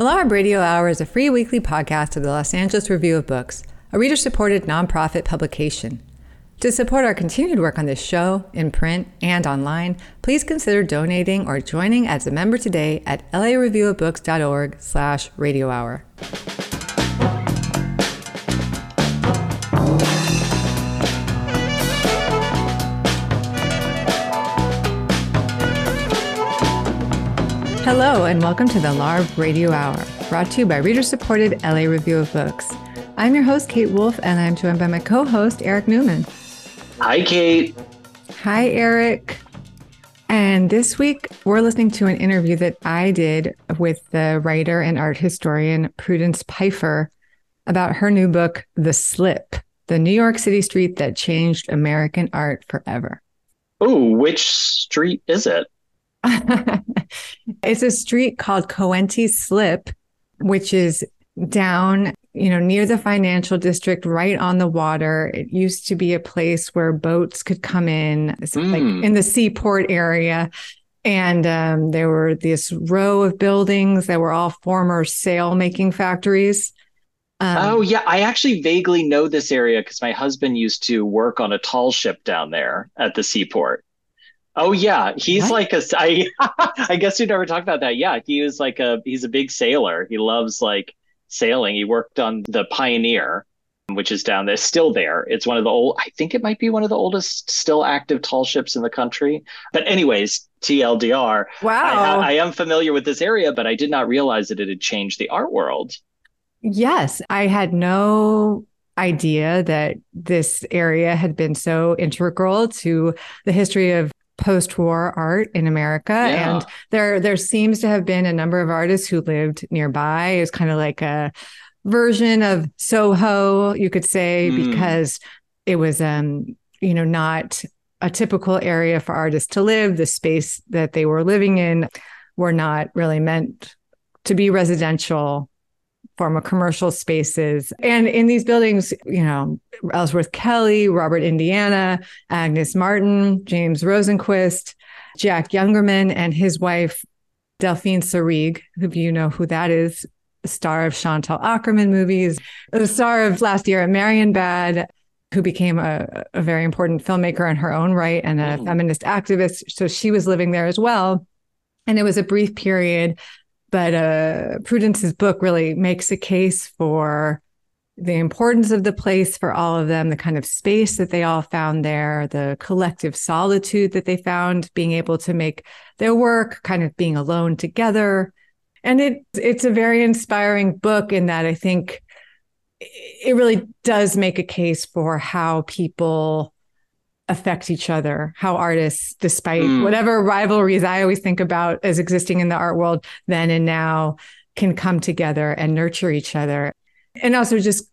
The LARB Radio Hour is a free weekly podcast of the Los Angeles Review of Books, a reader supported nonprofit publication. To support our continued work on this show, in print and online, please consider donating or joining as a member today at lareviewofbooks.org slash radio Hello, and welcome to the LARB Radio Hour, brought to you by reader supported LA Review of Books. I'm your host, Kate Wolf, and I'm joined by my co host, Eric Newman. Hi, Kate. Hi, Eric. And this week, we're listening to an interview that I did with the writer and art historian Prudence Peiffer about her new book, The Slip The New York City Street That Changed American Art Forever. Oh, which street is it? it's a street called Coenties Slip, which is down, you know, near the financial district, right on the water. It used to be a place where boats could come in, mm. like in the seaport area. And um, there were this row of buildings that were all former sail making factories. Um, oh yeah, I actually vaguely know this area because my husband used to work on a tall ship down there at the seaport. Oh yeah, he's what? like a. I I guess we never talked about that. Yeah, he was like a. He's a big sailor. He loves like sailing. He worked on the Pioneer, which is down there, still there. It's one of the old. I think it might be one of the oldest still active tall ships in the country. But anyways, TLDR. Wow. I, I am familiar with this area, but I did not realize that it had changed the art world. Yes, I had no idea that this area had been so integral to the history of post-war art in America yeah. and there there seems to have been a number of artists who lived nearby It was kind of like a version of Soho you could say mm. because it was um you know not a typical area for artists to live the space that they were living in were not really meant to be residential former commercial spaces. And in these buildings, you know, Ellsworth Kelly, Robert Indiana, Agnes Martin, James Rosenquist, Jack Youngerman, and his wife, Delphine Seyrig, who you know who that is, the star of Chantal Akerman movies, the star of last year at Marienbad, who became a, a very important filmmaker in her own right and a mm. feminist activist. So she was living there as well. And it was a brief period but uh, Prudence's book really makes a case for the importance of the place for all of them, the kind of space that they all found there, the collective solitude that they found, being able to make their work, kind of being alone together. And it it's a very inspiring book in that I think it really does make a case for how people affect each other, how artists, despite mm. whatever rivalries I always think about as existing in the art world then and now, can come together and nurture each other. And also just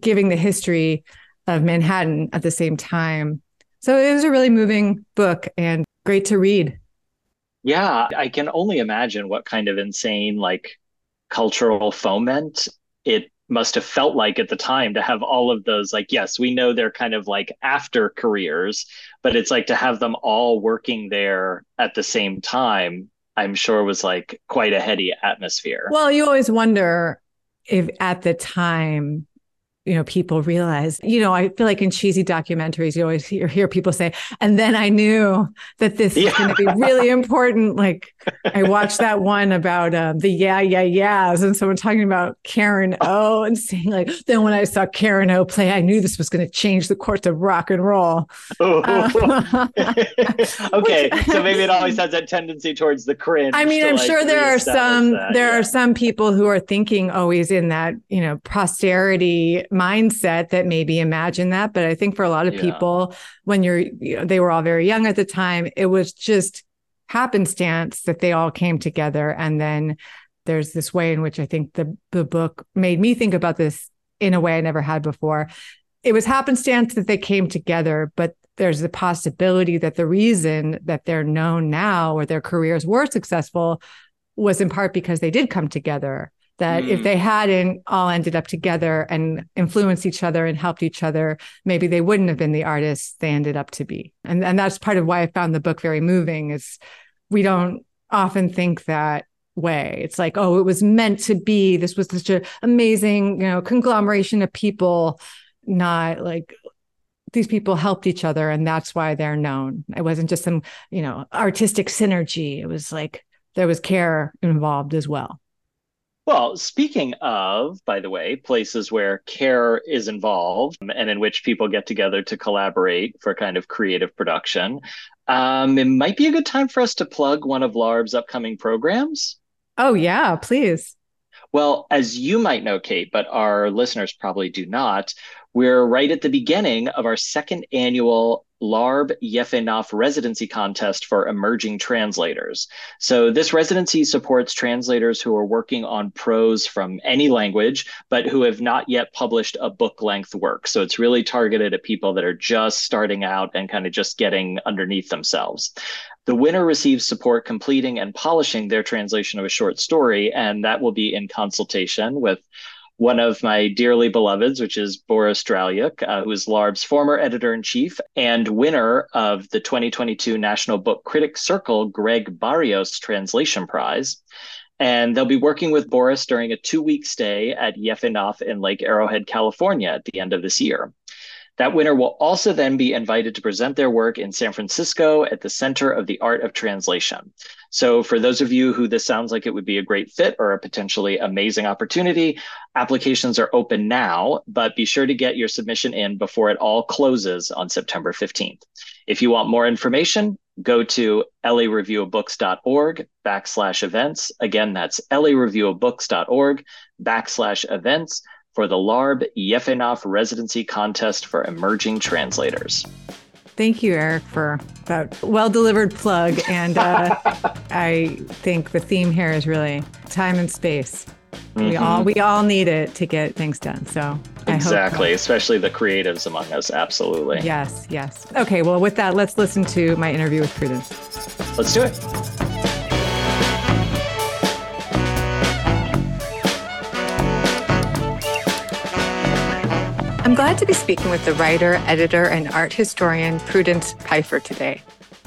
giving the history of Manhattan at the same time. So it was a really moving book and great to read. Yeah, I can only imagine what kind of insane like cultural foment it must have felt like at the time to have all of those like yes we know they're kind of like after careers but it's like to have them all working there at the same time i'm sure was like quite a heady atmosphere. Well you always wonder if at the time you know, people realize, you know, I feel like in cheesy documentaries, you always hear, hear people say, and then I knew that this yeah. is going to be really important. Like I watched that one about uh, the yeah, yeah, yeahs and someone talking about Karen O and saying like, then when I saw Karen O play, I knew this was going to change the course of rock and roll. Uh, okay. so maybe it always has that tendency towards the cringe. I mean, I'm like sure there are some, that. there yeah. are some people who are thinking always in that, you know, posterity mindset that maybe imagine that. But I think for a lot of yeah. people, when you're, you know, they were all very young at the time, it was just happenstance that they all came together. And then there's this way in which I think the, the book made me think about this in a way I never had before. It was happenstance that they came together, but there's the possibility that the reason that they're known now or their careers were successful was in part because they did come together that mm. if they hadn't all ended up together and influenced each other and helped each other, maybe they wouldn't have been the artists they ended up to be. And and that's part of why I found the book very moving is we don't often think that way. It's like, oh, it was meant to be. This was such an amazing, you know, conglomeration of people, not like these people helped each other and that's why they're known. It wasn't just some, you know, artistic synergy. It was like there was care involved as well. Well, speaking of, by the way, places where care is involved and in which people get together to collaborate for kind of creative production, um, it might be a good time for us to plug one of LARB's upcoming programs. Oh, yeah, please. Well, as you might know, Kate, but our listeners probably do not, we're right at the beginning of our second annual LARB Yefe Nof residency contest for emerging translators. So this residency supports translators who are working on prose from any language, but who have not yet published a book length work. So it's really targeted at people that are just starting out and kind of just getting underneath themselves. The winner receives support completing and polishing their translation of a short story, and that will be in consultation with one of my dearly beloveds, which is Boris Dralyuk, uh, who is LARB's former editor in chief and winner of the 2022 National Book Critics Circle Gregg Barrios Translation Prize. And they'll be working with Boris during a two week stay at Yefe Nof in Lake Arrowhead, California at the end of this year. That winner will also then be invited to present their work in San Francisco at the Center of the Art of Translation. So, for those of you who this sounds like it would be a great fit or a potentially amazing opportunity, applications are open now, but be sure to get your submission in before it all closes on September 15th. If you want more information, go to lareviewofbooks.org backslash events. Again, that's lareviewofbooks.org backslash events for the LARB Yefe Nof Residency Contest for Emerging Translators. Thank you, Eric, for that well delivered plug. And uh, I think the theme here is really time and space. Mm-hmm. We all we all need it to get things done. So exactly, especially the creatives among us. Absolutely. Yes, yes. Okay, well, with that, let's listen to my interview with Prudence. Let's do it. Glad to be speaking with the writer, editor, and art historian Prudence Peiffer today.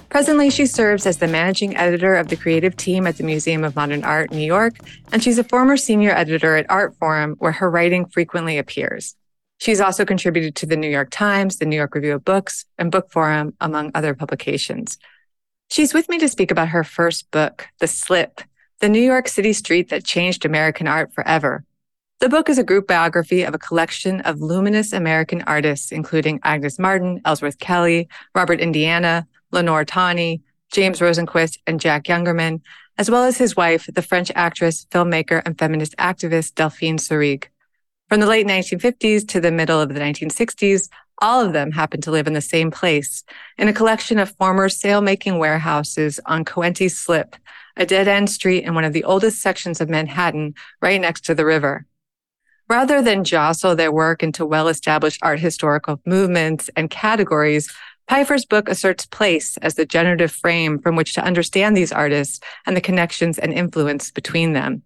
Presently, she serves as the managing editor of the creative team at the Museum of Modern Art, New York, and she's a former senior editor at Artforum, where her writing frequently appears. She's also contributed to the New York Times, the New York Review of Books, and Bookforum, among other publications. She's with me to speak about her first book, The Slip, the New York City street that changed American art forever, the book is a group biography of a collection of luminous American artists, including Agnes Martin, Ellsworth Kelly, Robert Indiana, Lenore Tawney, James Rosenquist, and Jack Youngerman, as well as his wife, the French actress, filmmaker, and feminist activist Delphine Seyrig. From the late 1950s to the middle of the 1960s, all of them happened to live in the same place, in a collection of former sail-making warehouses on Coenties Slip, a dead-end street in one of the oldest sections of Manhattan, right next to the river. Rather than jostle their work into well-established art historical movements and categories, Peiffer's book asserts place as the generative frame from which to understand these artists and the connections and influence between them.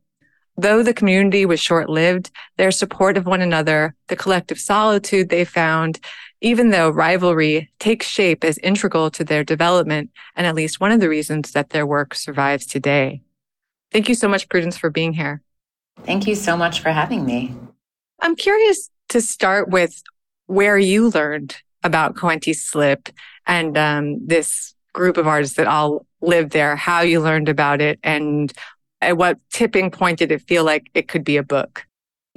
Though the community was short-lived, their support of one another, the collective solitude they found, even though rivalry takes shape as integral to their development and at least one of the reasons that their work survives today. Thank you so much, Prudence, for being here. Thank you so much for having me. I'm curious to start with where you learned about Coenties Slip and um, this group of artists that all lived there, how you learned about it, and at what tipping point did it feel like it could be a book?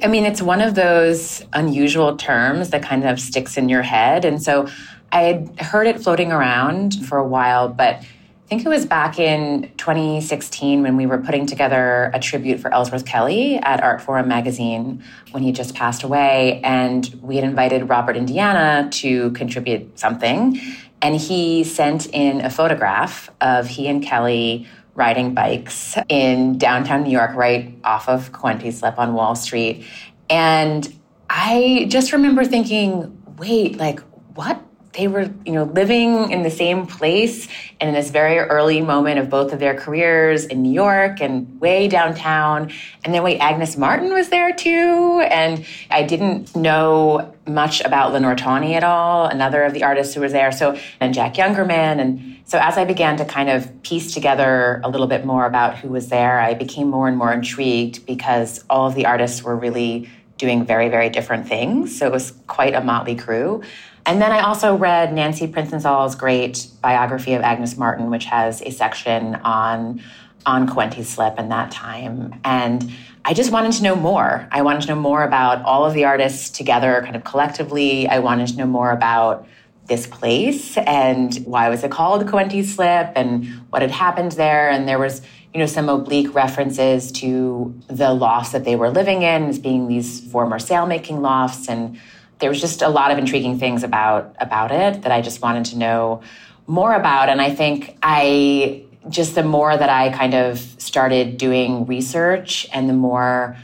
I mean, it's one of those unusual terms that kind of sticks in your head. And so I had heard it floating around for a while, but I think it was back in 2016 when we were putting together a tribute for Ellsworth Kelly at Artforum magazine when he just passed away. And we had invited Robert Indiana to contribute something. And he sent in a photograph of he and Kelly riding bikes in downtown New York, right off of Coenties Slip on Wall Street. And I just remember thinking, wait, like, what they were, you know, living in the same place and in this very early moment of both of their careers in New York and way downtown. And then wait, Agnes Martin was there too. And I didn't know much about Lenore Tawney at all, another of the artists who was there. So, and Jack Youngerman. And so as I began to kind of piece together a little bit more about who was there, I became more and more intrigued because all of the artists were really doing very, very different things. So it was quite a motley crew. And then I also read Nancy Princenthal's great biography of Agnes Martin, which has a section on on Coenties Slip and that time. And I just wanted to know more. I wanted to know more about all of the artists together, kind of collectively. I wanted to know more about this place and why was it called Coenties Slip and what had happened there. And there was, you know, some oblique references to the lofts that they were living in as being these former sailmaking lofts and there was just a lot of intriguing things about about it that I just wanted to know more about. And I think I just the more that I kind of started doing research and the more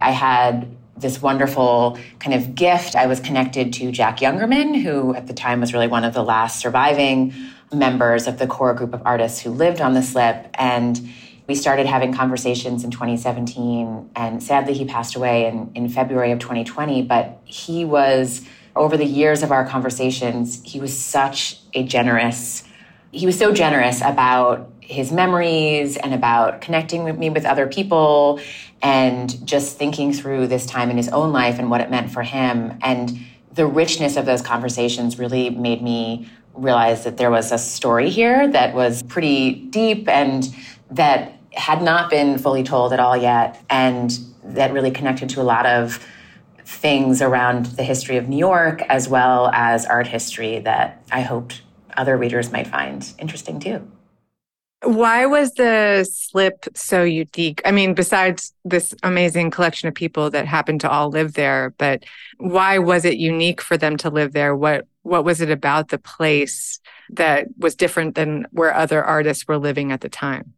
I had this wonderful kind of gift. I was connected to Jack Youngerman, who at the time was really one of the last surviving members of the core group of artists who lived on the slip. And we started having conversations in 2017, and sadly, he passed away in, in February of 2020. But he was, over the years of our conversations, he was such a generous, he was so generous about his memories and about connecting with me with other people and just thinking through this time in his own life and what it meant for him. And the richness of those conversations really made me realize that there was a story here that was pretty deep and that had not been fully told at all yet, and that really connected to a lot of things around the history of New York as well as art history that I hoped other readers might find interesting too. Why was the slip so unique? I mean, besides this amazing collection of people that happened to all live there, but why was it unique for them to live there? What what was it about the place that was different than where other artists were living at the time?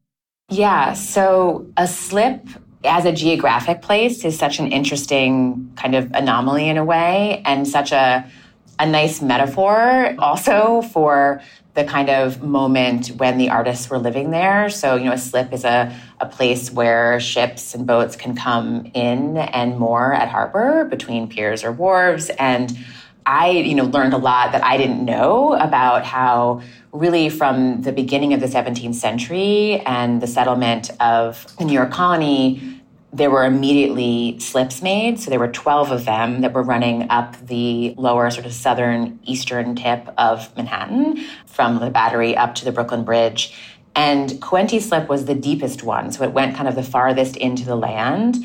Yeah. So a slip as a geographic place is such an interesting kind of anomaly in a way and such a a nice metaphor also for the kind of moment when the artists were living there. So, you know, a slip is a, a place where ships and boats can come in and moor at harbor between piers or wharves. And I, you know, learned a lot that I didn't know about how really from the beginning of the 17th century and the settlement of the New York colony, there were immediately slips made. So there were 12 of them that were running up the lower, sort of southern eastern tip of Manhattan from the Battery up to the Brooklyn Bridge. And Coenties Slip was the deepest one. So it went kind of the farthest into the land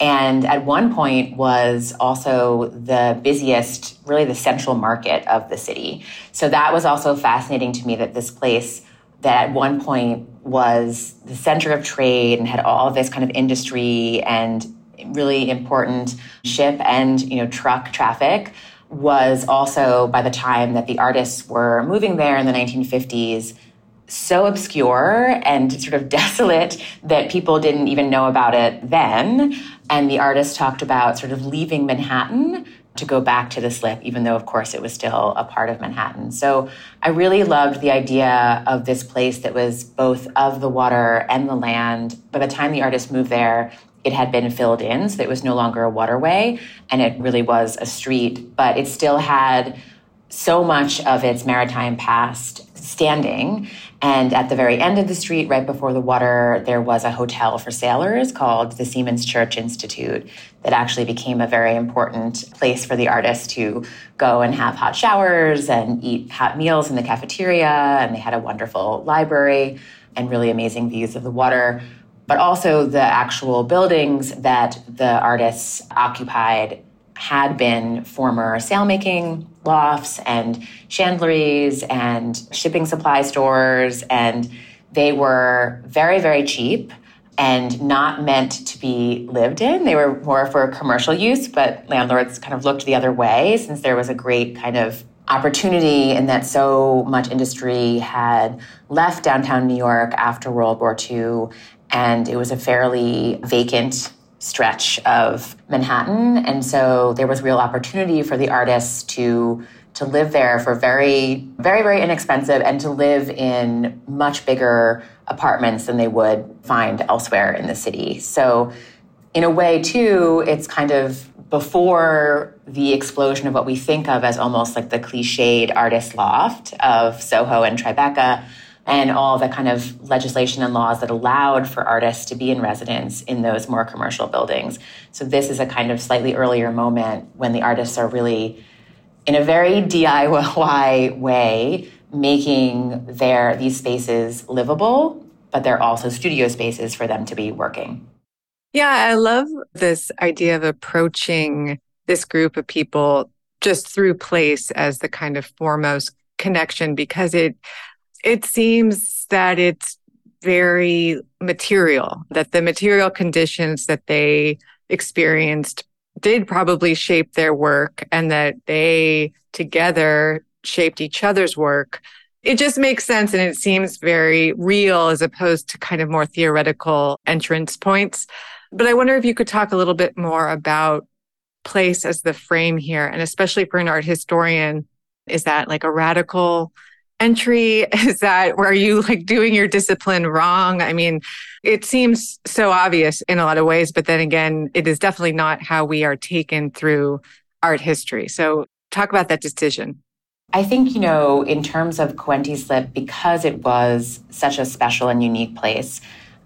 and at one point was also the busiest really the central market of the city so that was also fascinating to me that this place that at one point was the center of trade and had all this kind of industry and really important ship and you know truck traffic was also by the time that the artists were moving there in the 1950s so obscure and sort of desolate that people didn't even know about it then. And the artist talked about sort of leaving Manhattan to go back to the slip, even though, of course, it was still a part of Manhattan. So I really loved the idea of this place that was both of the water and the land. By the time the artist moved there, it had been filled in, so it was no longer a waterway, and it really was a street, but it still had so much of its maritime past standing. And at the very end of the street, right before the water, there was a hotel for sailors called the Seamen's Church Institute that actually became a very important place for the artists to go and have hot showers and eat hot meals in the cafeteria. And they had a wonderful library and really amazing views of the water. But also the actual buildings that the artists occupied had been former sailmaking lofts and chandleries and shipping supply stores. And they were very, very cheap and not meant to be lived in. They were more for commercial use, but landlords kind of looked the other way since there was a great kind of opportunity in that so much industry had left downtown New York after World War II. And it was a fairly vacant stretch of Manhattan. And so there was real opportunity for the artists to to live there for very, very, very inexpensive and to live in much bigger apartments than they would find elsewhere in the city. So, in a way, too, it's kind of before the explosion of what we think of as almost like the cliched artist loft of Soho and Tribeca and all the kind of legislation and laws that allowed for artists to be in residence in those more commercial buildings. So this is a kind of slightly earlier moment when the artists are really in a very DIY way making their these spaces livable, but they're also studio spaces for them to be working. Yeah, I love this idea of approaching this group of people just through place as the kind of foremost connection because it it seems that it's very material, that the material conditions that they experienced did probably shape their work and that they together shaped each other's work. It just makes sense and it seems very real as opposed to kind of more theoretical entrance points. But I wonder if you could talk a little bit more about place as the frame here, and especially for an art historian, is that like a radical entry? Is that where you like doing your discipline wrong? I mean, it seems so obvious in a lot of ways, but then again, it is definitely not how we are taken through art history. So talk about that decision. I think, you know, in terms of Coenties Slip, because it was such a special and unique place,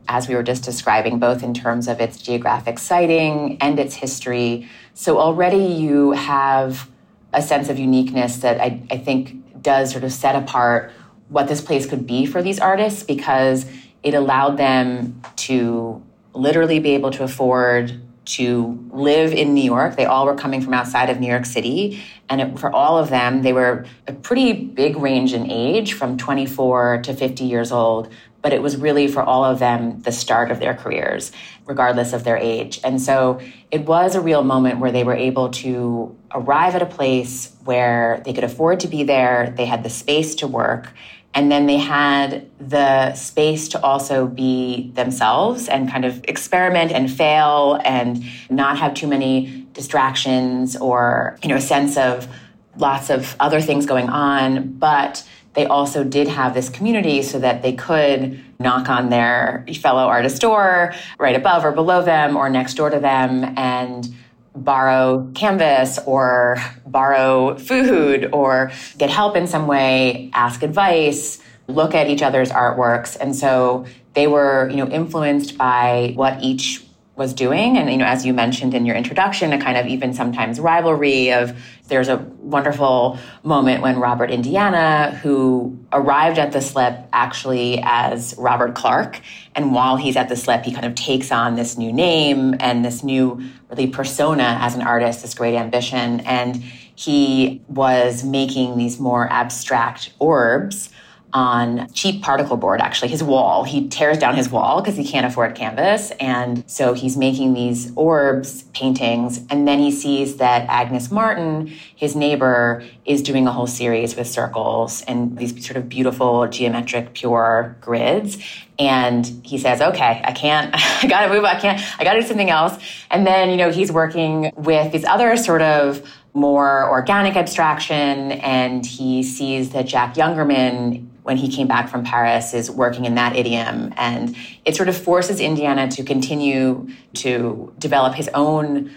as we were just describing, both in terms of its geographic siting and its history. So already you have a sense of uniqueness that I, I think does sort of set apart what this place could be for these artists because it allowed them to literally be able to afford to live in New York. They all were coming from outside of New York City. And it, for all of them, they were a pretty big range in age from 24 to 50 years old. But it was really for all of them the start of their careers, regardless of their age. And so it was a real moment where they were able to arrive at a place where they could afford to be there, they had the space to work, and then they had the space to also be themselves and kind of experiment and fail and not have too many distractions or, you know, a sense of lots of other things going on. But they also did have this community so that they could knock on their fellow artist door right above or below them or next door to them and borrow canvas or borrow food or get help in some way, ask advice, look at each other's artworks. And so they were, you know, influenced by what each was doing. And you know as you mentioned in your introduction a kind of even sometimes rivalry of there's a wonderful moment when Robert Indiana who arrived at the slip actually as Robert Clark. And while he's at the slip he kind of takes on this new name and this new really persona as an artist this great ambition. And he was making these more abstract orbs on cheap particle board, actually, his wall. He tears down his wall because he can't afford canvas. And so he's making these orbs paintings. And then he sees that Agnes Martin, his neighbor, is doing a whole series with circles and these sort of beautiful geometric pure grids. And he says, okay, I can't, I gotta move, I can't, I gotta do something else. And then, you know, he's working with these other sort of more organic abstraction and he sees that Jack Youngerman when he came back from Paris is working in that idiom. And it sort of forces Indiana to continue to develop his own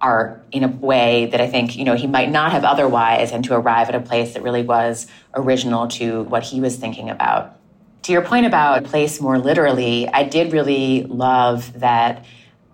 art in a way that I think, you know, he might not have otherwise and to arrive at a place that really was original to what he was thinking about. To your point about place more literally, I did really love that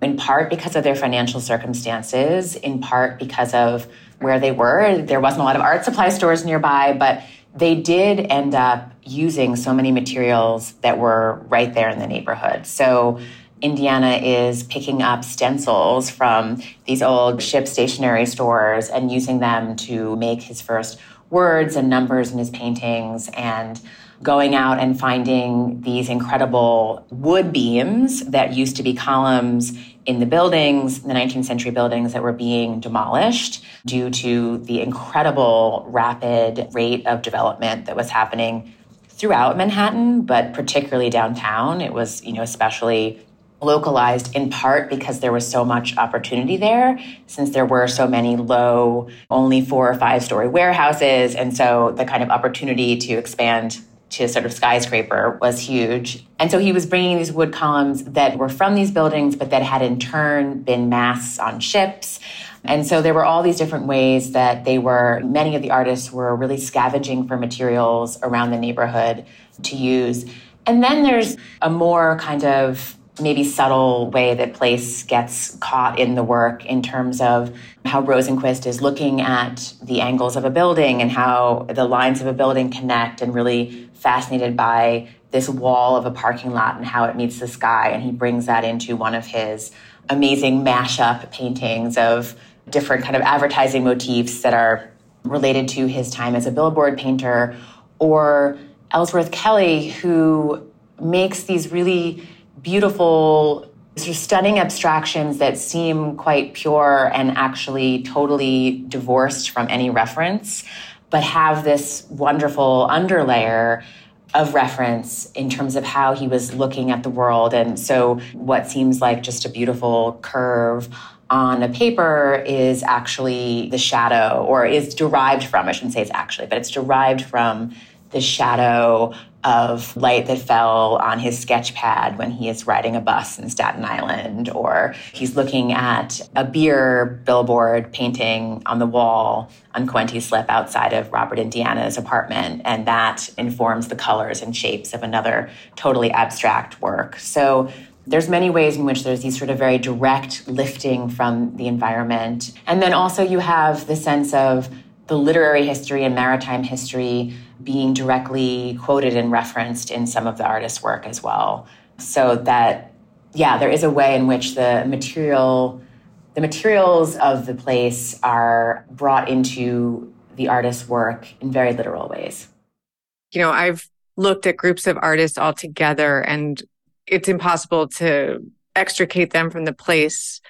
in part because of their financial circumstances, in part because of where they were. There wasn't a lot of art supply stores nearby, but they did end up using so many materials that were right there in the neighborhood. So Indiana is picking up stencils from these old ship stationery stores and using them to make his first words and numbers in his paintings and going out and finding these incredible wood beams that used to be columns in the buildings, the 19th century buildings that were being demolished due to the incredible rapid rate of development that was happening throughout Manhattan, but particularly downtown. It was, you know, especially localized in part because there was so much opportunity there, since there were so many low, only four or five story warehouses. And so the kind of opportunity to expand to sort of skyscraper was huge. And so he was bringing these wood columns that were from these buildings, but that had in turn been masts on ships. And so there were all these different ways that they were, many of the artists were really scavenging for materials around the neighborhood to use. And then there's a more kind of maybe subtle way that place gets caught in the work in terms of how Rosenquist is looking at the angles of a building and how the lines of a building connect and really fascinated by this wall of a parking lot and how it meets the sky. And he brings that into one of his amazing mashup paintings of different kind of advertising motifs that are related to his time as a billboard painter or Ellsworth Kelly, who makes these really beautiful, sort of stunning abstractions that seem quite pure and actually totally divorced from any reference, but have this wonderful underlayer of reference in terms of how he was looking at the world. And so, what seems like just a beautiful curve on a paper is actually the shadow, or is derived from, I shouldn't say it's actually, but it's derived from the shadow of light that fell on his sketch pad when he is riding a bus in Staten Island, or he's looking at a beer billboard painting on the wall on Coenties Slip outside of Robert Indiana's apartment, and that informs the colors and shapes of another totally abstract work. So there's many ways in which there's these sort of very direct lifting from the environment. And then also you have the sense of the literary history and maritime history being directly quoted and referenced in some of the artist's work as well. So that, yeah, there is a way in which the material, the materials of the place are brought into the artist's work in very literal ways. You know, I've looked at groups of artists all together and it's impossible to extricate them from the place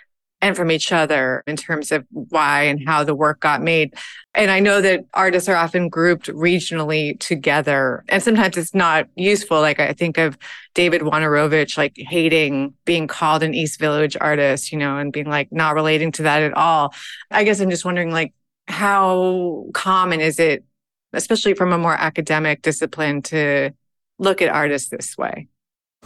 and from each other in terms of why and how the work got made. And I know that artists are often grouped regionally together, and sometimes it's not useful. Like I think of David Wojnarowicz, like hating being called an East Village artist, you know, and being like not relating to that at all. I guess I'm just wondering, like, how common is it, especially from a more academic discipline, to look at artists this way?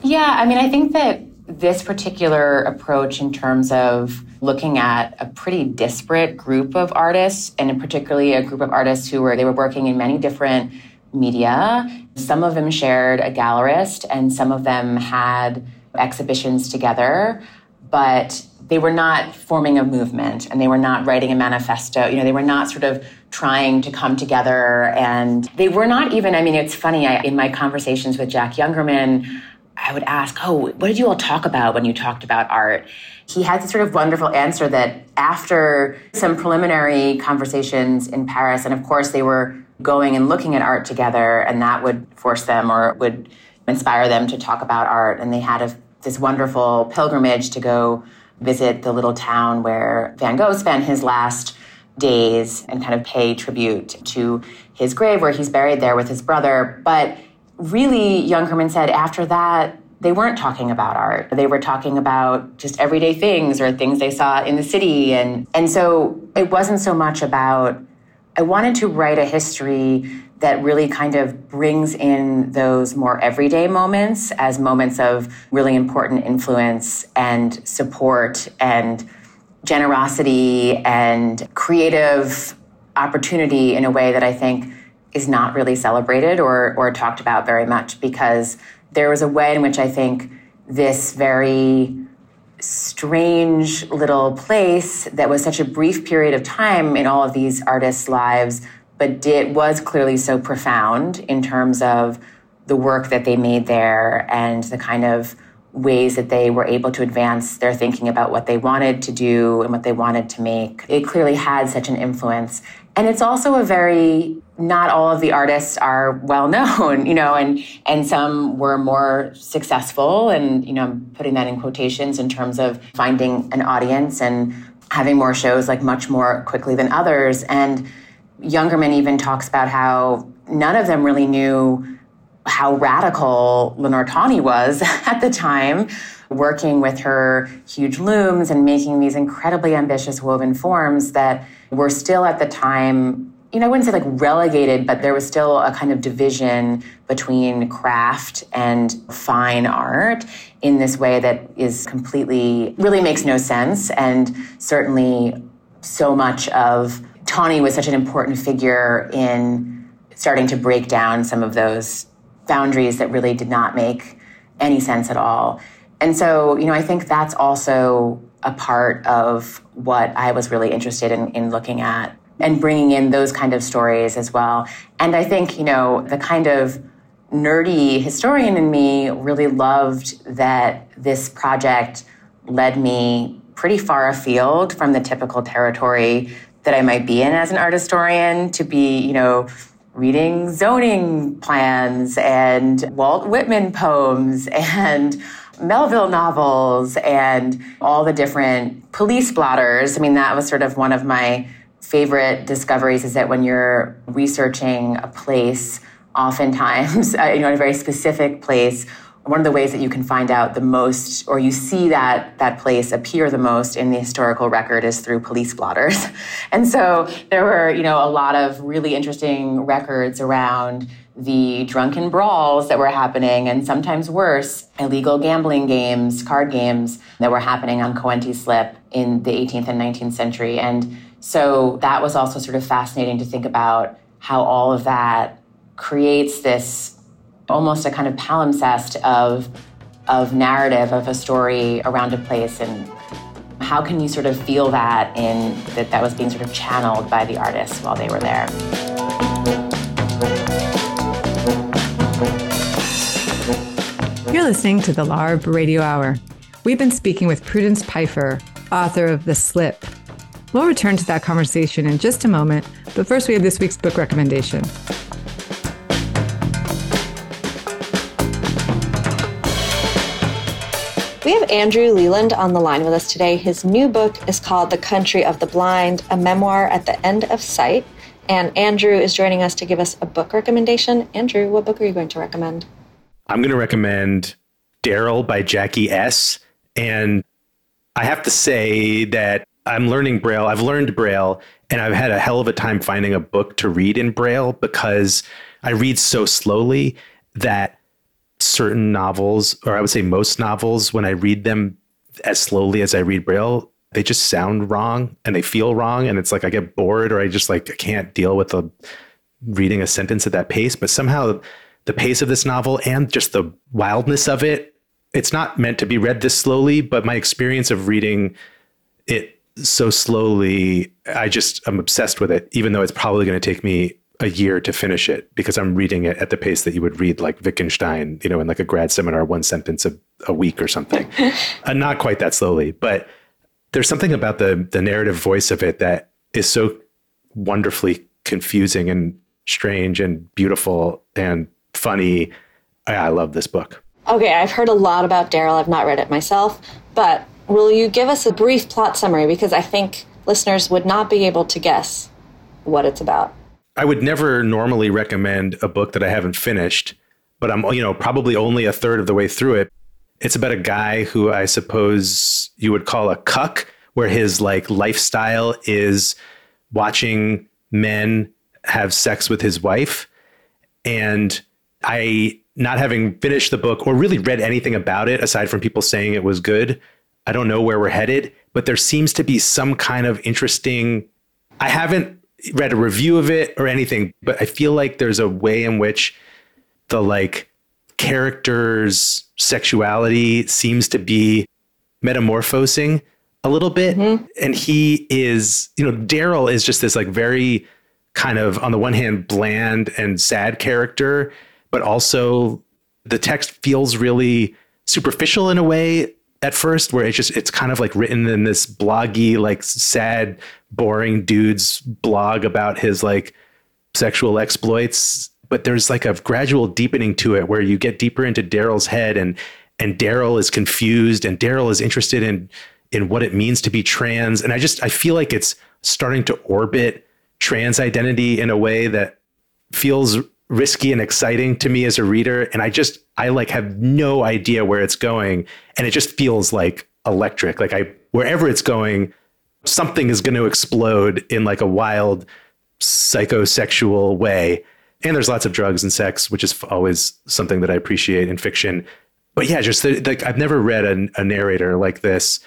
Yeah, I mean, I think that this particular approach, in terms of looking at a pretty disparate group of artists, and particularly a group of artists who were they were working in many different media. Some of them shared a gallerist, and some of them had exhibitions together, but they were not forming a movement and they were not writing a manifesto. You know, they were not sort of trying to come together and they were not even, I mean, it's funny, I, in my conversations with Jack Youngerman, I would ask, Oh, what did you all talk about when you talked about art? He had this sort of wonderful answer that after some preliminary conversations in Paris, and of course they were going and looking at art together, and that would force them or would inspire them to talk about art. And they had a, this wonderful pilgrimage to go visit the little town where Van Gogh spent his last days and kind of pay tribute to his grave where he's buried there with his brother. But really, Youngerman said after that, they weren't talking about art. They were talking about just everyday things or things they saw in the city. And, and so it wasn't so much about, I wanted to write a history that really kind of brings in those more everyday moments as moments of really important influence and support and generosity and creative opportunity in a way that I think is not really celebrated or, or talked about very much because there was a way in which I think this very strange little place that was such a brief period of time in all of these artists' lives, but did was clearly so profound in terms of the work that they made there and the kind of ways that they were able to advance their thinking about what they wanted to do and what they wanted to make. It clearly had such an influence. And it's also a very not all of the artists are well known, you know, and and some were more successful and you know, I'm putting that in quotations in terms of finding an audience and having more shows like much more quickly than others. And Youngerman even talks about how none of them really knew how radical Lenore Tawney was at the time, working with her huge looms and making these incredibly ambitious woven forms that were still at the time you know, I wouldn't say like relegated, but there was still a kind of division between craft and fine art in this way that is completely, really makes no sense. And certainly so much of Tawney was such an important figure in starting to break down some of those boundaries that really did not make any sense at all. And so, you know, I think that's also a part of what I was really interested in, in looking at and bringing in those kind of stories as well. And I think, you know, the kind of nerdy historian in me really loved that this project led me pretty far afield from the typical territory that I might be in as an art historian to be, you know, reading zoning plans and Walt Whitman poems and Melville novels and all the different police blotters. I mean, that was sort of one of my favorite discoveries is that when you're researching a place, oftentimes, uh, you know, in a very specific place, one of the ways that you can find out the most or you see that that place appear the most in the historical record is through police blotters. And so there were you know a lot of really interesting records around the drunken brawls that were happening and sometimes worse illegal gambling games card games that were happening on coenties slip in the 18th and 19th century. And so that was also sort of fascinating to think about how all of that creates this almost a kind of palimpsest of of narrative of a story around a place. And how can you sort of feel that in that that was being sort of channeled by the artists while they were there? You're listening to the larb radio hour. We've been speaking with prudence peiffer author of the slip We'll return to that conversation in just a moment, but first we have this week's book recommendation. We have Andrew Leland on the line with us today. His new book is called The Country of the Blind, a memoir at the end of sight. And Andrew is joining us to give us a book recommendation. Andrew, what book are you going to recommend? I'm going to recommend Darryl by Jackie Ess. And I have to say that I'm learning Braille. I've learned Braille and I've had a hell of a time finding a book to read in Braille because I read so slowly that certain novels, or I would say most novels, when I read them as slowly as I read Braille, they just sound wrong and they feel wrong. And it's like I get bored or I just like I can't deal with the reading a sentence at that pace. But somehow the pace of this novel and just the wildness of it, it's not meant to be read this slowly, but my experience of reading it so slowly. I just I'm obsessed with it, even though it's probably going to take me a year to finish it because I'm reading it at the pace that you would read like Wittgenstein, you know, in like a grad seminar, one sentence a, a week or something. uh, not quite that slowly, but there's something about the the narrative voice of it that is so wonderfully confusing and strange and beautiful and funny. I, I love this book. Okay, I've heard a lot about Darryl. I've not read it myself, but Will you give us a brief plot summary? Because I think listeners would not be able to guess what it's about. I would never normally recommend a book that I haven't finished, but I'm, you know, probably only a third of the way through it. It's about a guy who I suppose you would call a cuck, where his like lifestyle is watching men have sex with his wife. And I, not having finished the book or really read anything about it aside from people saying it was good, I don't know where we're headed, but there seems to be some kind of interesting. I haven't read a review of it or anything, but I feel like there's a way in which the like character's sexuality seems to be metamorphosing a little bit. Mm-hmm. And he is, you know, Darryl is just this like very kind of, on the one hand, bland and sad character, but also the text feels really superficial in a way at first where it's just it's kind of like written in this bloggy like sad boring dude's blog about his like sexual exploits but there's like a gradual deepening to it where you get deeper into Darryl's head and and Darryl is confused and Darryl is interested in in what it means to be trans. And I just I feel like it's starting to orbit trans identity in a way that feels risky and exciting to me as a reader. And I just I like have no idea where it's going. And it just feels like electric. Like I, wherever it's going, something is going to explode in like a wild psychosexual way. And there's lots of drugs and sex, which is always something that I appreciate in fiction. But yeah, just like I've never read a, a narrator like this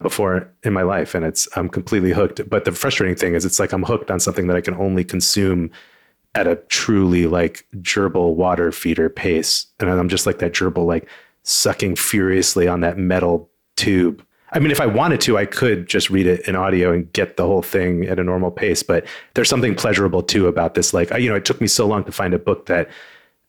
before in my life, and it's I'm completely hooked. But the frustrating thing is, it's like I'm hooked on something that I can only consume at a truly like gerbil water feeder pace, and I'm just like that gerbil like sucking furiously on that metal tube I mean, if I wanted to, I could just read it in audio and get the whole thing at a normal pace. But there's something pleasurable too about this. Like, you know, it took me so long to find a book that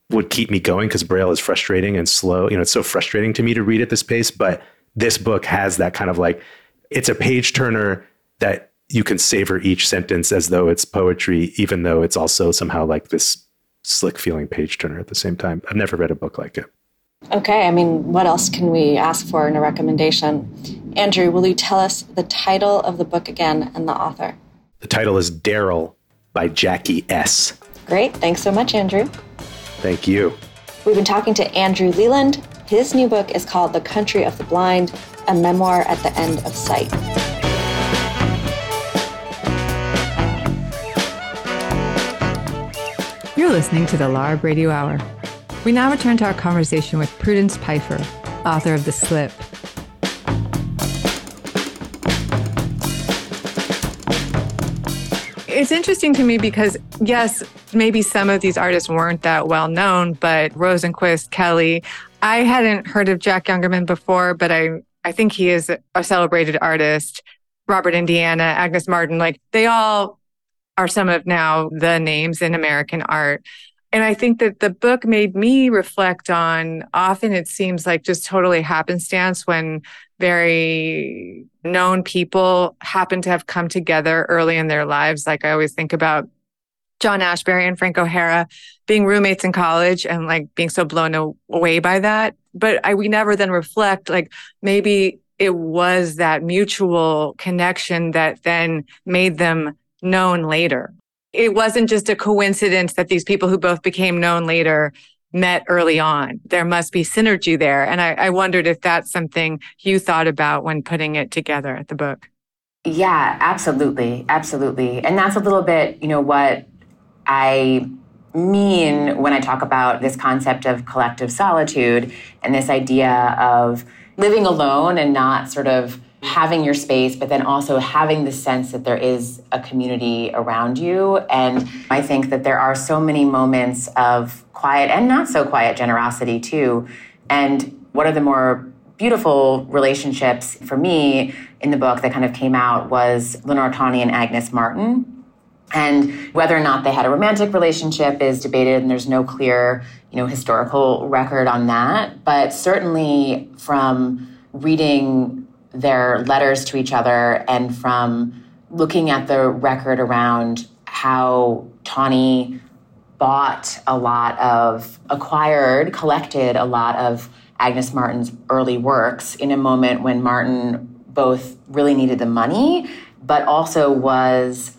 would keep me going because Braille is frustrating and slow. You know, it's so frustrating to me to read at this pace. But this book has that kind of like, it's a page turner that you can savor each sentence as though it's poetry, even though it's also somehow like this slick feeling page turner at the same time. I've never read a book like it. Okay, I mean, what else can we ask for in a recommendation? Andrew, will you tell us the title of the book again and the author? The title is Darryl by Jackie Ess. Great. Thanks so much, Andrew. Thank you. We've been talking to Andrew Leland. His new book is called The Country of the Blind, a memoir at the end of sight. You're listening to the LARB Radio Hour. We now return to our conversation with Prudence Peiffer, author of The Slip. It's interesting to me because, yes, maybe some of these artists weren't that well known, but Rosenquist, Kelly, I hadn't heard of Jack Youngerman before, but I, I think he is a celebrated artist. Robert Indiana, Agnes Martin, like they all are some of now the names in American art. And I think that the book made me reflect on often it seems like just totally happenstance when very known people happen to have come together early in their lives. Like I always think about John Ashbery and Frank O'Hara being roommates in college and like being so blown away by that. But I, we never then reflect like maybe it was that mutual connection that then made them known later it wasn't just a coincidence that these people who both became known later met early on. There must be synergy there. And I, I wondered if that's something you thought about when putting it together, at the book. Yeah, absolutely. Absolutely. And that's a little bit, you know, what I mean when I talk about this concept of collective solitude and this idea of living alone and not sort of having your space, but then also having the sense that there is a community around you. And I think that there are so many moments of quiet and not so quiet generosity too. And one of the more beautiful relationships for me in the book that kind of came out was Lenore Tawney and Agnes Martin. And whether or not they had a romantic relationship is debated, and there's no clear, you know, historical record on that. But certainly from reading their letters to each other and from looking at the record around how Tawney bought a lot of, acquired, collected a lot of Agnes Martin's early works in a moment when Martin both really needed the money, but also was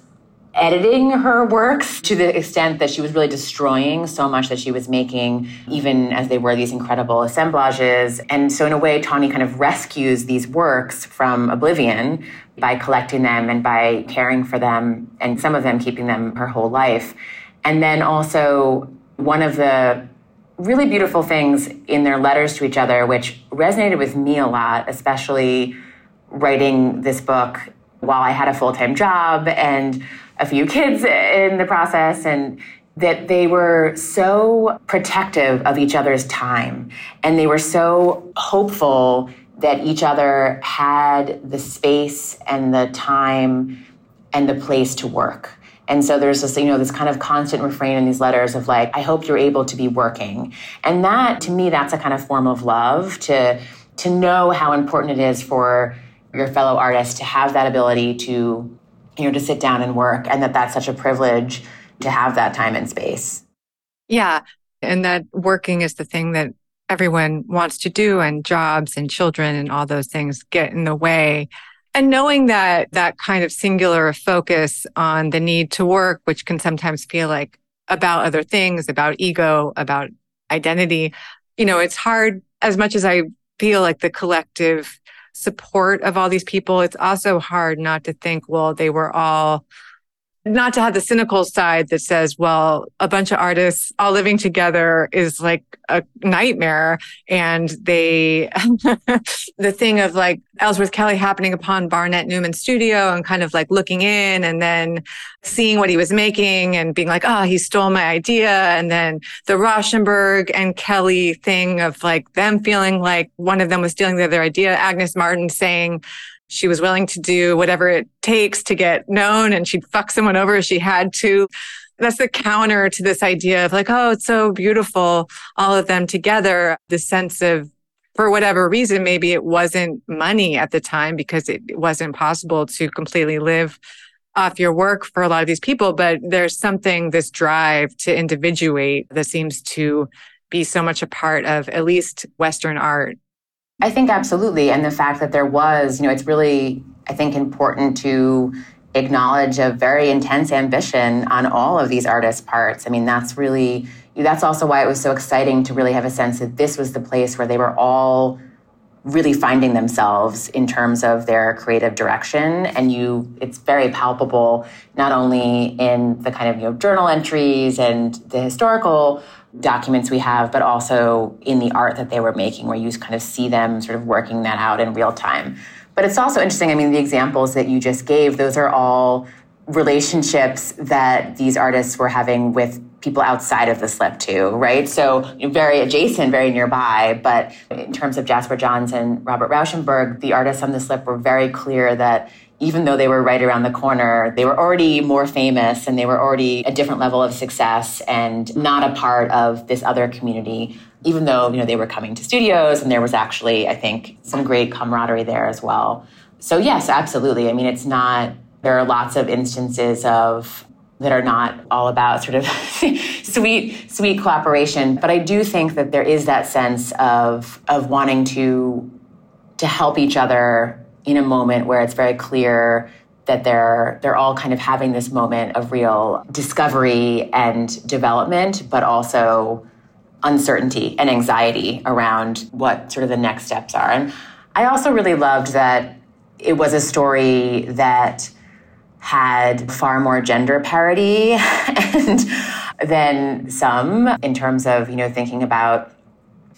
editing her works to the extent that she was really destroying so much that she was making, even as they were these incredible assemblages. And so, in a way, Tawney kind of rescues these works from oblivion by collecting them and by caring for them, and some of them keeping them her whole life. And then also, one of the really beautiful things in their letters to each other, which resonated with me a lot, especially writing this book while I had a full time job and a few kids in the process and that they were so protective of each other's time and they were so hopeful that each other had the space and the time and the place to work. And so there's this, you know, this kind of constant refrain in these letters of like, I hope you're able to be working. And that, to me, that's a kind of form of love to, to know how important it is for your fellow artist to have that ability to you know, to sit down and work and that that's such a privilege to have that time and space. Yeah. And that working is the thing that everyone wants to do and jobs and children and all those things get in the way. And knowing that that kind of singular focus on the need to work, which can sometimes feel like about other things, about ego, about identity, you know, it's hard as much as I feel like the collective support of all these people, it's also hard not to think, well, they were all not to have the cynical side that says, well, a bunch of artists all living together is like a nightmare. And they, the thing of like Ellsworth Kelly happening upon Barnett Newman's studio and kind of like looking in and then seeing what he was making and being like, oh, he stole my idea. And then the Rauschenberg and Kelly thing of like them feeling like one of them was stealing the other idea. Agnes Martin saying, she was willing to do whatever it takes to get known and she'd fuck someone over if she had to. That's the counter to this idea of like, oh, it's so beautiful, all of them together. The sense of, for whatever reason, maybe it wasn't money at the time because it wasn't possible to completely live off your work for a lot of these people. But there's something, this drive to individuate that seems to be so much a part of at least Western art I think absolutely. And the fact that there was, you know, it's really, I think, important to acknowledge a very intense ambition on all of these artists' parts. I mean, that's really, that's also why it was so exciting to really have a sense that this was the place where they were all really finding themselves in terms of their creative direction and you it's very palpable not only in the kind of you know journal entries and the historical documents we have, but also in the art that they were making, where you kind of see them sort of working that out in real time. But it's also interesting. I mean, the examples that you just gave, those are all relationships that these artists were having with people outside of the slip too, right? So very adjacent, very nearby. But in terms of Jasper Johns and Robert Rauschenberg, the artists on the slip were very clear that even though they were right around the corner, they were already more famous and they were already a different level of success and not a part of this other community, even though, you know, they were coming to studios and there was actually, I think, some great camaraderie there as well. So yes, absolutely. I mean, it's not, there are lots of instances of that are not all about sort of sweet sweet cooperation but i do think that there is that sense of of wanting to to help each other in a moment where it's very clear that they're they're all kind of having this moment of real discovery and development, but also uncertainty and anxiety around what sort of the next steps are. And I also really loved that it was a story that had far more gender parity and than some in terms of you know thinking about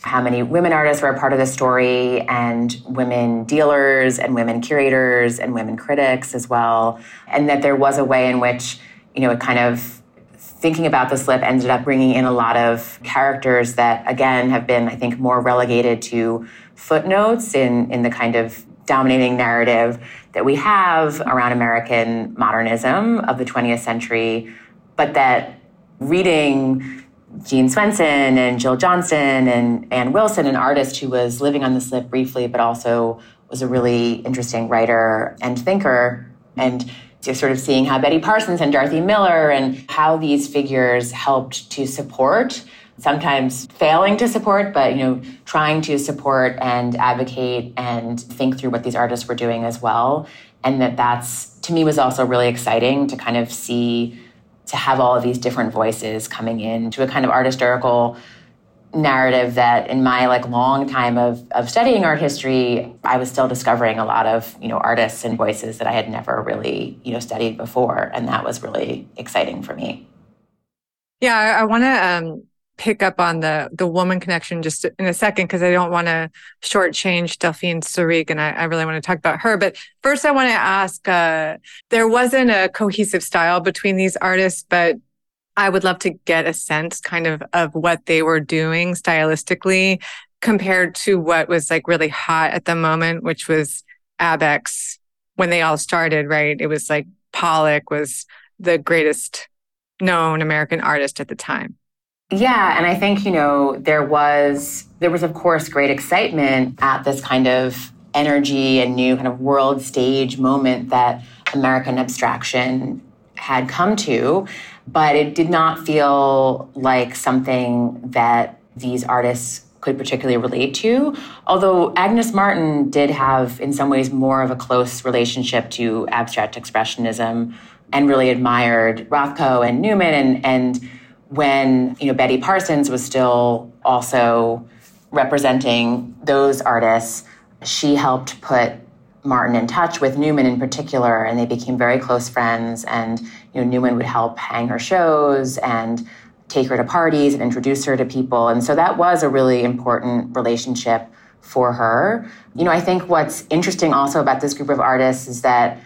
how many women artists were a part of the story and women dealers and women curators and women critics as well. And that there was a way in which you know it kind of thinking about the slip ended up bringing in a lot of characters that again have been i think more relegated to footnotes in in the kind of dominating narrative that we have around american modernism of the 20th century but that reading Gene Swenson and Jill Johnston and Ann Wilson, an artist who was living on the slip briefly, but also was a really interesting writer and thinker. And sort of seeing how Betty Parsons and Dorothy Miller and how these figures helped to support, sometimes failing to support, but you know, trying to support and advocate and think through what these artists were doing as well. And that that's to me was also really exciting to kind of see to have all of these different voices coming in to a kind of art historical narrative that in my like long time of, of studying art history i was still discovering a lot of you know artists and voices that i had never really you know studied before. And that was really exciting for me. Yeah i, I want to um, pick up on the the woman connection just in a second because I don't want to shortchange Delphine Seyrig and I, I, really want to talk about her. But first, I want to ask: uh, there wasn't a cohesive style between these artists, but I would love to get a sense, kind of, of what they were doing stylistically compared to what was like really hot at the moment, which was Abex when they all started. Right? It was like Pollock was the greatest known American artist at the time. Yeah, and I think, you know, there was there was of course great excitement at this kind of energy and new kind of world stage moment that American abstraction had come to, but it did not feel like something that these artists could particularly relate to. Although Agnes Martin did have, in some ways, more of a close relationship to abstract expressionism and really admired Rothko and Newman and, and when you know Betty Parsons was still also representing those artists, she helped put Martin in touch with Newman in particular, and they became very close friends. And you know, Newman would help hang her shows and take her to parties and introduce her to people. And so that was a really important relationship for her. You know, I think what's interesting also about this group of artists is that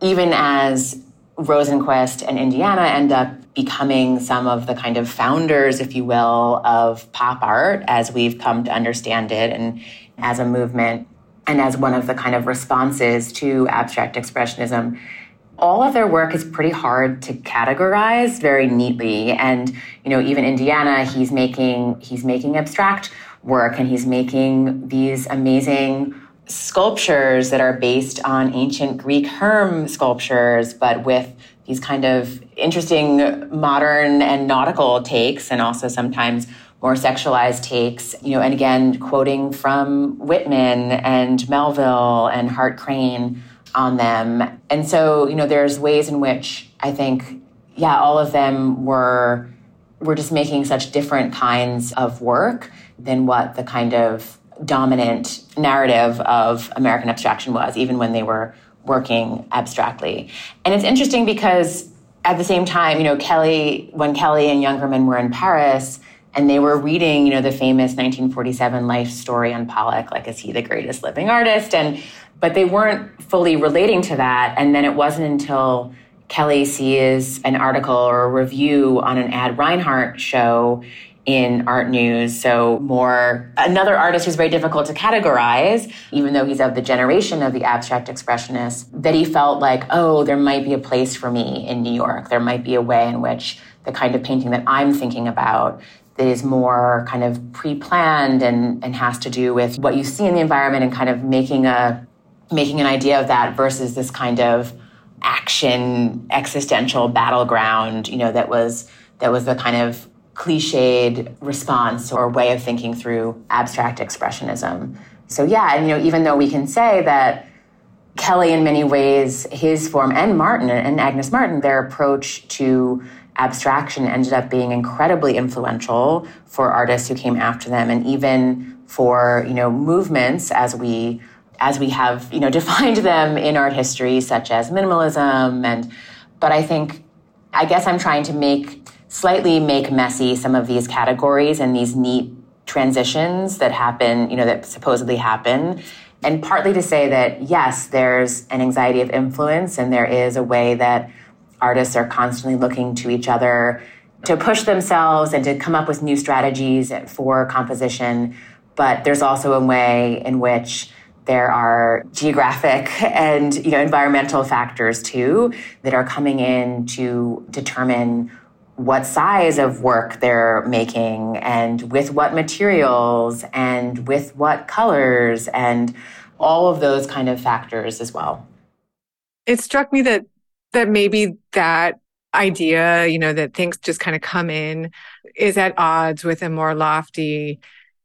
even as Rosenquist and Indiana end up becoming some of the kind of founders, if you will, of pop art as we've come to understand it and as a movement and as one of the kind of responses to abstract expressionism. All of their work is pretty hard to categorize very neatly. And, you know, even Indiana, he's making he's making abstract work and he's making these amazing sculptures that are based on ancient Greek herm sculptures, but with these kind of interesting modern and nautical takes, and also sometimes more sexualized takes, you know, and again, quoting from Whitman and Melville and Hart Crane on them. And so, you know, there's ways in which I think, yeah, all of them were were just making such different kinds of work than what the kind of dominant narrative of American abstraction was, even when they were working abstractly. And it's interesting because at the same time, you know, Kelly, when Kelly and Youngerman were in Paris and they were reading, you know, the famous 1947 life story on Pollock, like, is he the greatest living artist? And, but they weren't fully relating to that. And then it wasn't until Kelly sees an article or a review on an Ad Reinhardt show in art news. So, more another artist who's very difficult to categorize, even though he's of the generation of the abstract expressionists, that he felt like, oh, there might be a place for me in New York. There might be a way in which the kind of painting that I'm thinking about that is more kind of pre-planned and, and has to do with what you see in the environment and kind of making a making an idea of that versus this kind of action existential battleground you know that was that was the kind of cliched response or way of thinking through abstract expressionism. So yeah, and you know, even though we can say that Kelly, in many ways, his form and Martin and Agnes Martin, their approach to abstraction ended up being incredibly influential for artists who came after them, and even for you know movements as we as we have you know defined them in art history, such as minimalism. And but I think I guess I'm trying to make slightly make messy some of these categories and these neat transitions that happen, you know, that supposedly happen. And partly to say that, yes, there's an anxiety of influence and there is a way that artists are constantly looking to each other to push themselves and to come up with new strategies for composition. But there's also a way in which there are geographic and you know environmental factors too that are coming in to determine what size of work they're making and with what materials and with what colors and all of those kind of factors as well. It struck me that that maybe that idea, you know, that things just kind of come in is at odds with a more lofty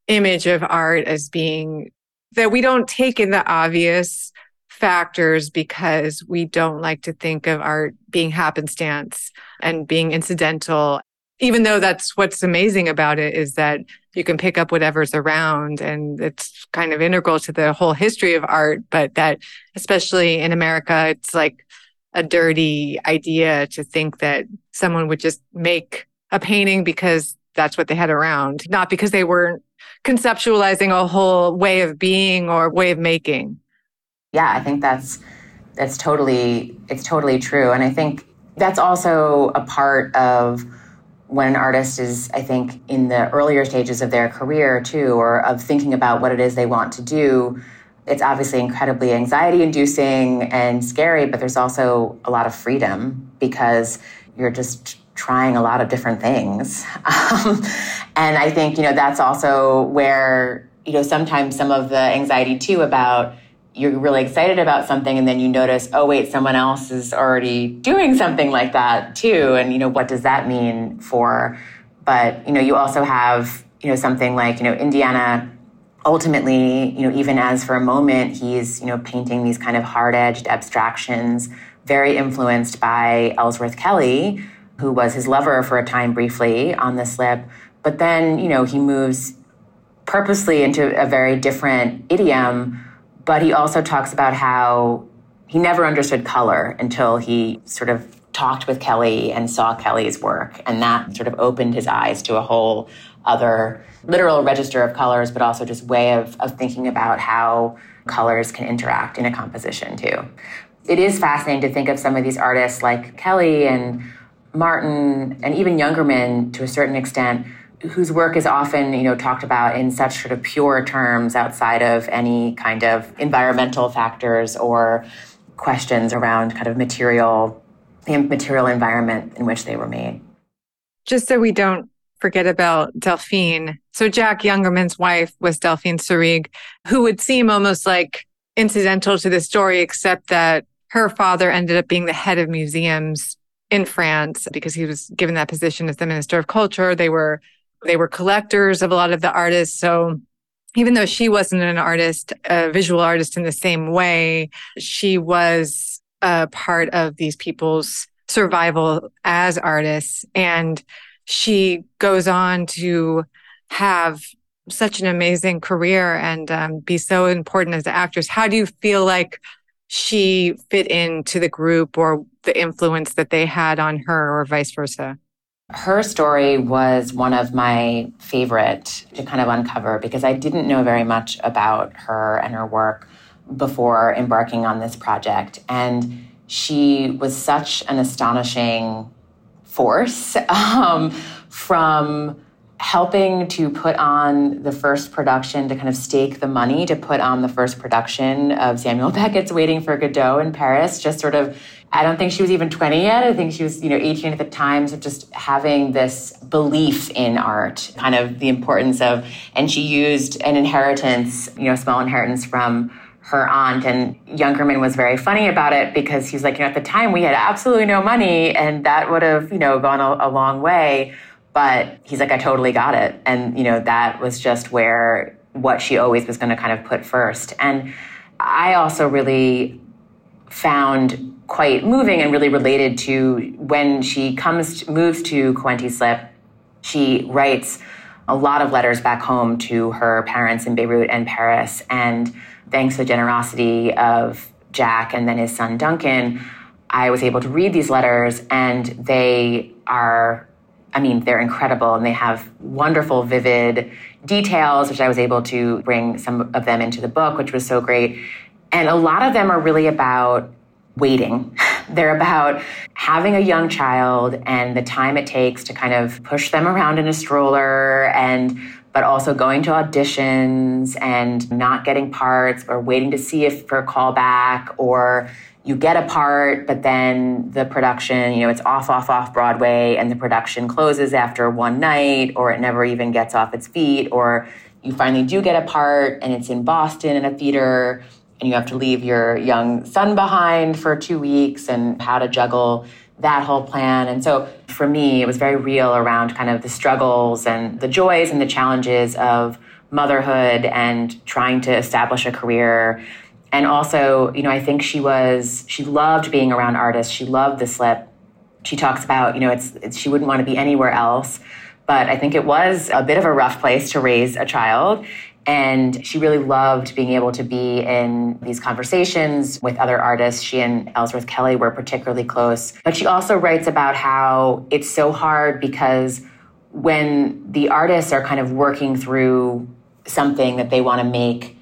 image of art as being that we don't take in the obvious factors because we don't like to think of art being happenstance and being incidental. Even though that's what's amazing about it is that you can pick up whatever's around and it's kind of integral to the whole history of art but that especially in america it's like a dirty idea to think that someone would just make a painting because that's what they had around not because they weren't conceptualizing a whole way of being or way of making yeah, I think that's that's totally it's totally true, and I think that's also a part of when an artist is, I think, in the earlier stages of their career too, or of thinking about what it is they want to do. It's obviously incredibly anxiety inducing and scary, but there's also a lot of freedom because you're just trying a lot of different things. Um, and I think, you know, that's also where, you know, sometimes some of the anxiety too about you're really excited about something and then you notice oh wait someone else is already doing something like that too. And you know what does that mean for but you know you also have you know something like you know indiana ultimately you know even as for a moment he's you know painting these kind of hard-edged abstractions very influenced by ellsworth kelly who was his lover for a time briefly on the slip. But then you know he moves purposely into a very different idiom, but he also talks about how he never understood color until he sort of talked with Kelly and saw Kelly's work. And that sort of opened his eyes to a whole other literal register of colors, but also just way of, of thinking about how colors can interact in a composition too. It is fascinating to think of some of these artists like Kelly and Martin and even Youngerman to a certain extent whose work is often you know talked about in such sort of pure terms outside of any kind of environmental factors or questions around kind of material the material environment in which they were made just so we don't forget about delphine so jack youngerman's wife was delphine seyrig who would seem almost like incidental to the story except that her father ended up being the head of museums in France because he was given that position as the minister of culture. They were they were collectors of a lot of the artists. So even though she wasn't an artist, a visual artist in the same way, she was a part of these people's survival as artists. And she goes on to have such an amazing career and um, be so important as an actress. How do you feel like she fit into the group or the influence that they had on her or vice versa? Her story was one of my favorite to kind of uncover because I didn't know very much about her and her work before embarking on this project. And she was such an astonishing force um, from helping to put on the first production, to kind of stake the money to put on the first production of Samuel Beckett's Waiting for Godot in Paris, just sort of I don't think she was even 20 yet. I think she was, you know, 18 at the time. So just having this belief in art, kind of the importance of, and she used an inheritance, you know, small inheritance from her aunt. And Youngerman was very funny about it because he's like, you know, at the time we had absolutely no money and that would have, you know, gone a, a long way. But he's like, I totally got it. And, you know, that was just where what she always was going to kind of put first. And I also really found quite moving and really related to when she comes moves to Coenties Slip. She writes a lot of letters back home to her parents in Beirut and Paris, and thanks to the generosity of Jack and then his son Duncan, I was able to read these letters, and they are. I mean, they're incredible and they have wonderful, vivid details, which I was able to bring some of them into the book, which was so great. And a lot of them are really about waiting. They're about having a young child and the time it takes to kind of push them around in a stroller and but also going to auditions and not getting parts or waiting to see if for a callback or you get a part, but then the production, you know, it's off, off, off Broadway and the production closes after one night or it never even gets off its feet or you finally do get a part and it's in Boston in a theater and you have to leave your young son behind for two weeks and how to juggle that whole plan. And so for me, it was very real around kind of the struggles and the joys and the challenges of motherhood and trying to establish a career. And also, you know, I think she was, she loved being around artists. She loved the slip. She talks about, you know, it's, it's she wouldn't want to be anywhere else. But I think it was a bit of a rough place to raise a child. And she really loved being able to be in these conversations with other artists. She and Ellsworth Kelly were particularly close. But she also writes about how it's so hard because when the artists are kind of working through something that they want to make,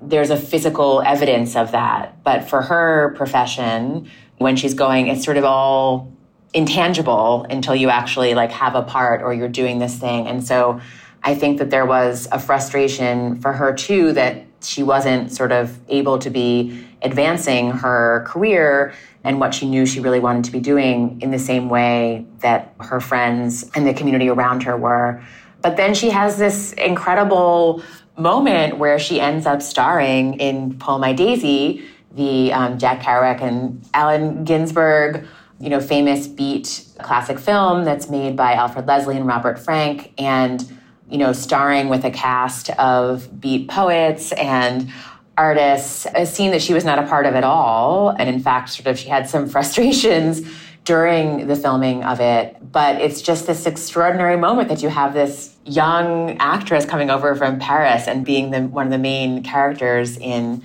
there's a physical evidence of that. But for her profession, when she's going, it's sort of all intangible until you actually like have a part or you're doing this thing. And so I think that there was a frustration for her too that she wasn't sort of able to be advancing her career and what she knew she really wanted to be doing in the same way that her friends and the community around her were. But then she has this incredible moment where she ends up starring in Pull My Daisy, the um, Jack Kerouac and Allen Ginsberg, you know, famous beat classic film that's made by Alfred Leslie and Robert Frank. And you know, starring with a cast of beat poets and artists, a scene that she was not a part of at all. And in fact, sort of she had some frustrations during the filming of it. But it's just this extraordinary moment that you have this young actress coming over from Paris and being the, one of the main characters in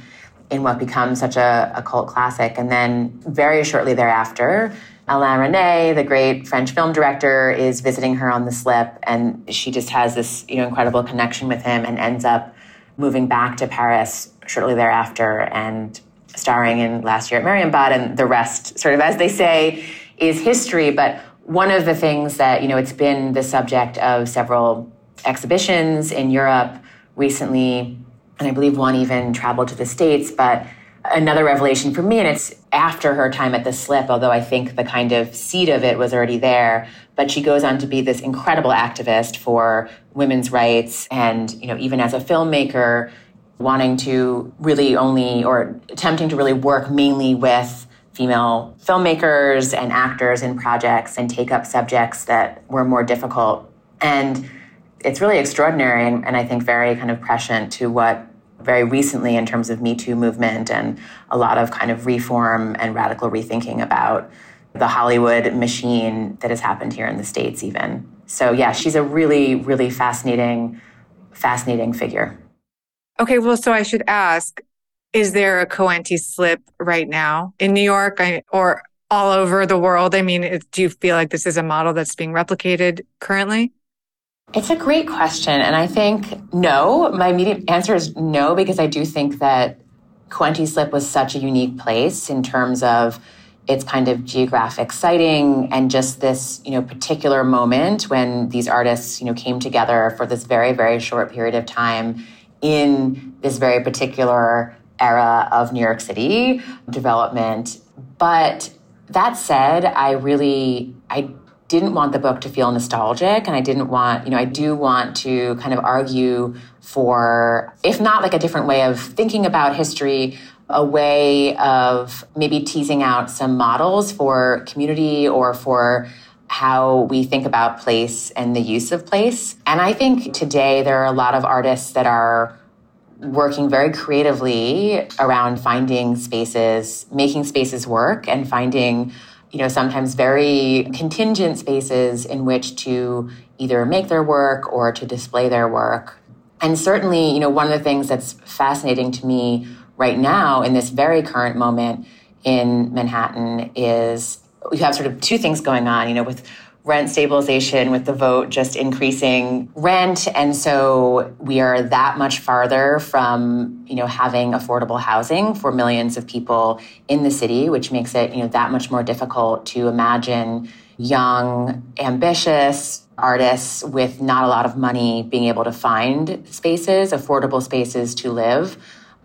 in what becomes such a, a cult classic. And then very shortly thereafter, Alain Resnais, the great French film director, is visiting her on the slip, and she just has this you know incredible connection with him, and ends up moving back to Paris shortly thereafter, and starring in Last Year at Marienbad, and the rest, sort of as they say, is history. But one of the things that you know it's been the subject of several exhibitions in Europe recently, and I believe one even traveled to the States, but another revelation for me, and it's after her time at the slip, although I think the kind of seed of it was already there. But she goes on to be this incredible activist for women's rights and, you know, even as a filmmaker, wanting to really only or attempting to really work mainly with female filmmakers and actors in projects and take up subjects that were more difficult. And it's really extraordinary and, and I think very kind of prescient to what very recently in terms of Me Too movement and a lot of kind of reform and radical rethinking about the Hollywood machine that has happened here in the States, even. So, yeah, she's a really, really fascinating, fascinating figure. Okay, well, so I should ask is there a Coenties slip right now in New York or all over the world? I mean, do you feel like this is a model that's being replicated currently? It's a great question. And I think no. My immediate answer is no, because I do think that Coenties Slip was such a unique place in terms of its kind of geographic siting and just this, you know, particular moment when these artists, you know, came together for this very, very short period of time in this very particular era of New York City development. But that said, I really I didn't want the book to feel nostalgic and I didn't want, you know, I do want to kind of argue for, if not like a different way of thinking about history, a way of maybe teasing out some models for community or for how we think about place and the use of place. And I think today there are a lot of artists that are working very creatively around finding spaces, making spaces work and finding you know, sometimes very contingent spaces in which to either make their work or to display their work. And certainly, you know, one of the things that's fascinating to me right now in this very current moment in Manhattan is we have sort of two things going on, you know, with rent stabilization with the vote just increasing rent. And so we are that much farther from you know having affordable housing for millions of people in the city which makes it you know that much more difficult to imagine young ambitious artists with not a lot of money being able to find spaces affordable spaces to live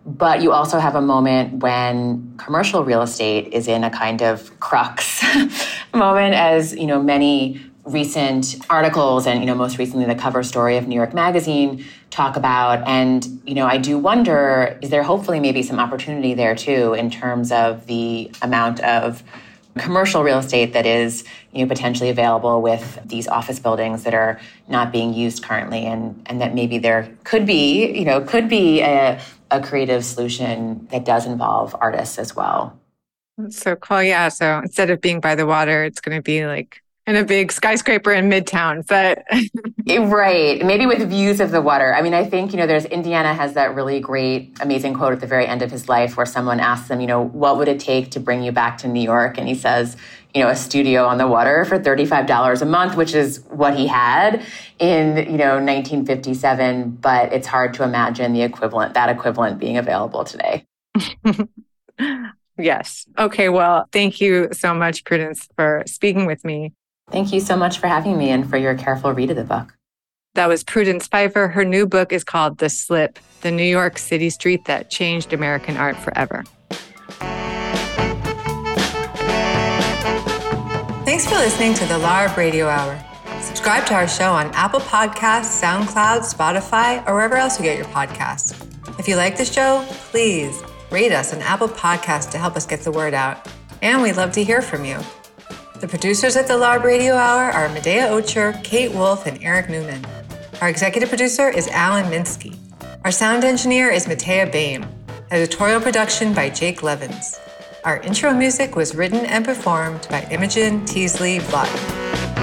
but you also have a moment when commercial real estate is in a kind of crux moment as you know many recent articles and you know most recently the cover story of new york magazine talk about. And you know i do wonder is there hopefully maybe some opportunity there too in terms of the amount of commercial real estate that is you know potentially available with these office buildings that are not being used currently and and that maybe there could be you know could be a a creative solution that does involve artists as well. that's so cool. Yeah. So instead of being by the water, it's going to be like in a big skyscraper in Midtown, but right, maybe with views of the water. I mean, I think you know, there's Indiana has that really great, amazing quote at the very end of his life, where someone asks him, you know, what would it take to bring you back to New York, and he says, you know, a studio on the water for $35 a month, which is what he had in, you know, 1957. But it's hard to imagine the equivalent, that equivalent being available today. yes. Okay. Well, thank you so much, Prudence, for speaking with me. Thank you so much for having me and for your careful read of the book. That was Prudence Peiffer. Her new book is called The Slip The New York City Street That Changed American Art Forever. Thanks for listening to the LARB Radio Hour. Subscribe to our show on Apple Podcasts, SoundCloud, Spotify, or wherever else you get your podcasts. If you like the show, please rate us on Apple Podcasts to help us get the word out. And we'd love to hear from you. The producers at the LARB Radio Hour are Medaya Ocher, Kate Wolf, and Eric Newman. Our executive producer is Alan Minsky. Our sound engineer is Matea Bain. Editorial production by Jake Levins. Our intro music was written and performed by Imogen Teasley Vaughton.